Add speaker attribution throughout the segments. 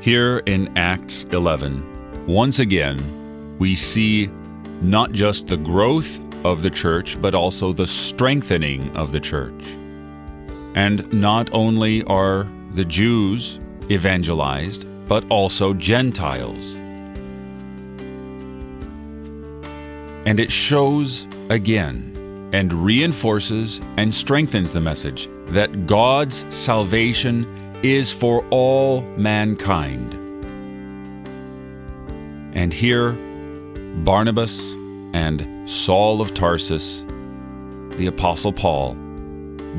Speaker 1: Here in Acts 11, once again, we see not just the growth of the church, but also the strengthening of the church. And not only are the Jews evangelized, but also Gentiles. And it shows again and reinforces and strengthens the message that God's salvation is for all mankind. And here, Barnabas and Saul of Tarsus, the Apostle Paul,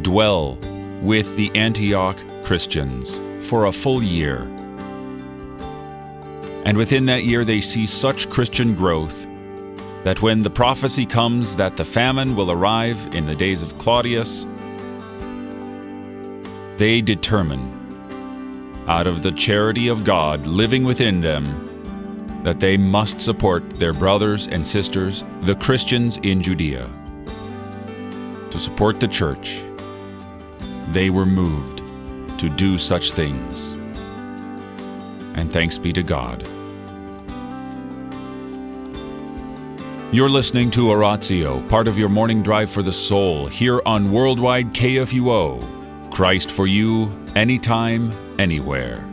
Speaker 1: dwell with the Antioch Christians for a full year. And within that year, they see such Christian growth that when the prophecy comes that the famine will arrive in the days of Claudius, they determine, out of the charity of God living within them, that they must support their brothers and sisters, the Christians in Judea. To support the church, they were moved to do such things. And thanks be to God. You're listening to Oratio, part of your morning drive for the soul, here on Worldwide KFUO. Christ for you, anytime, anywhere.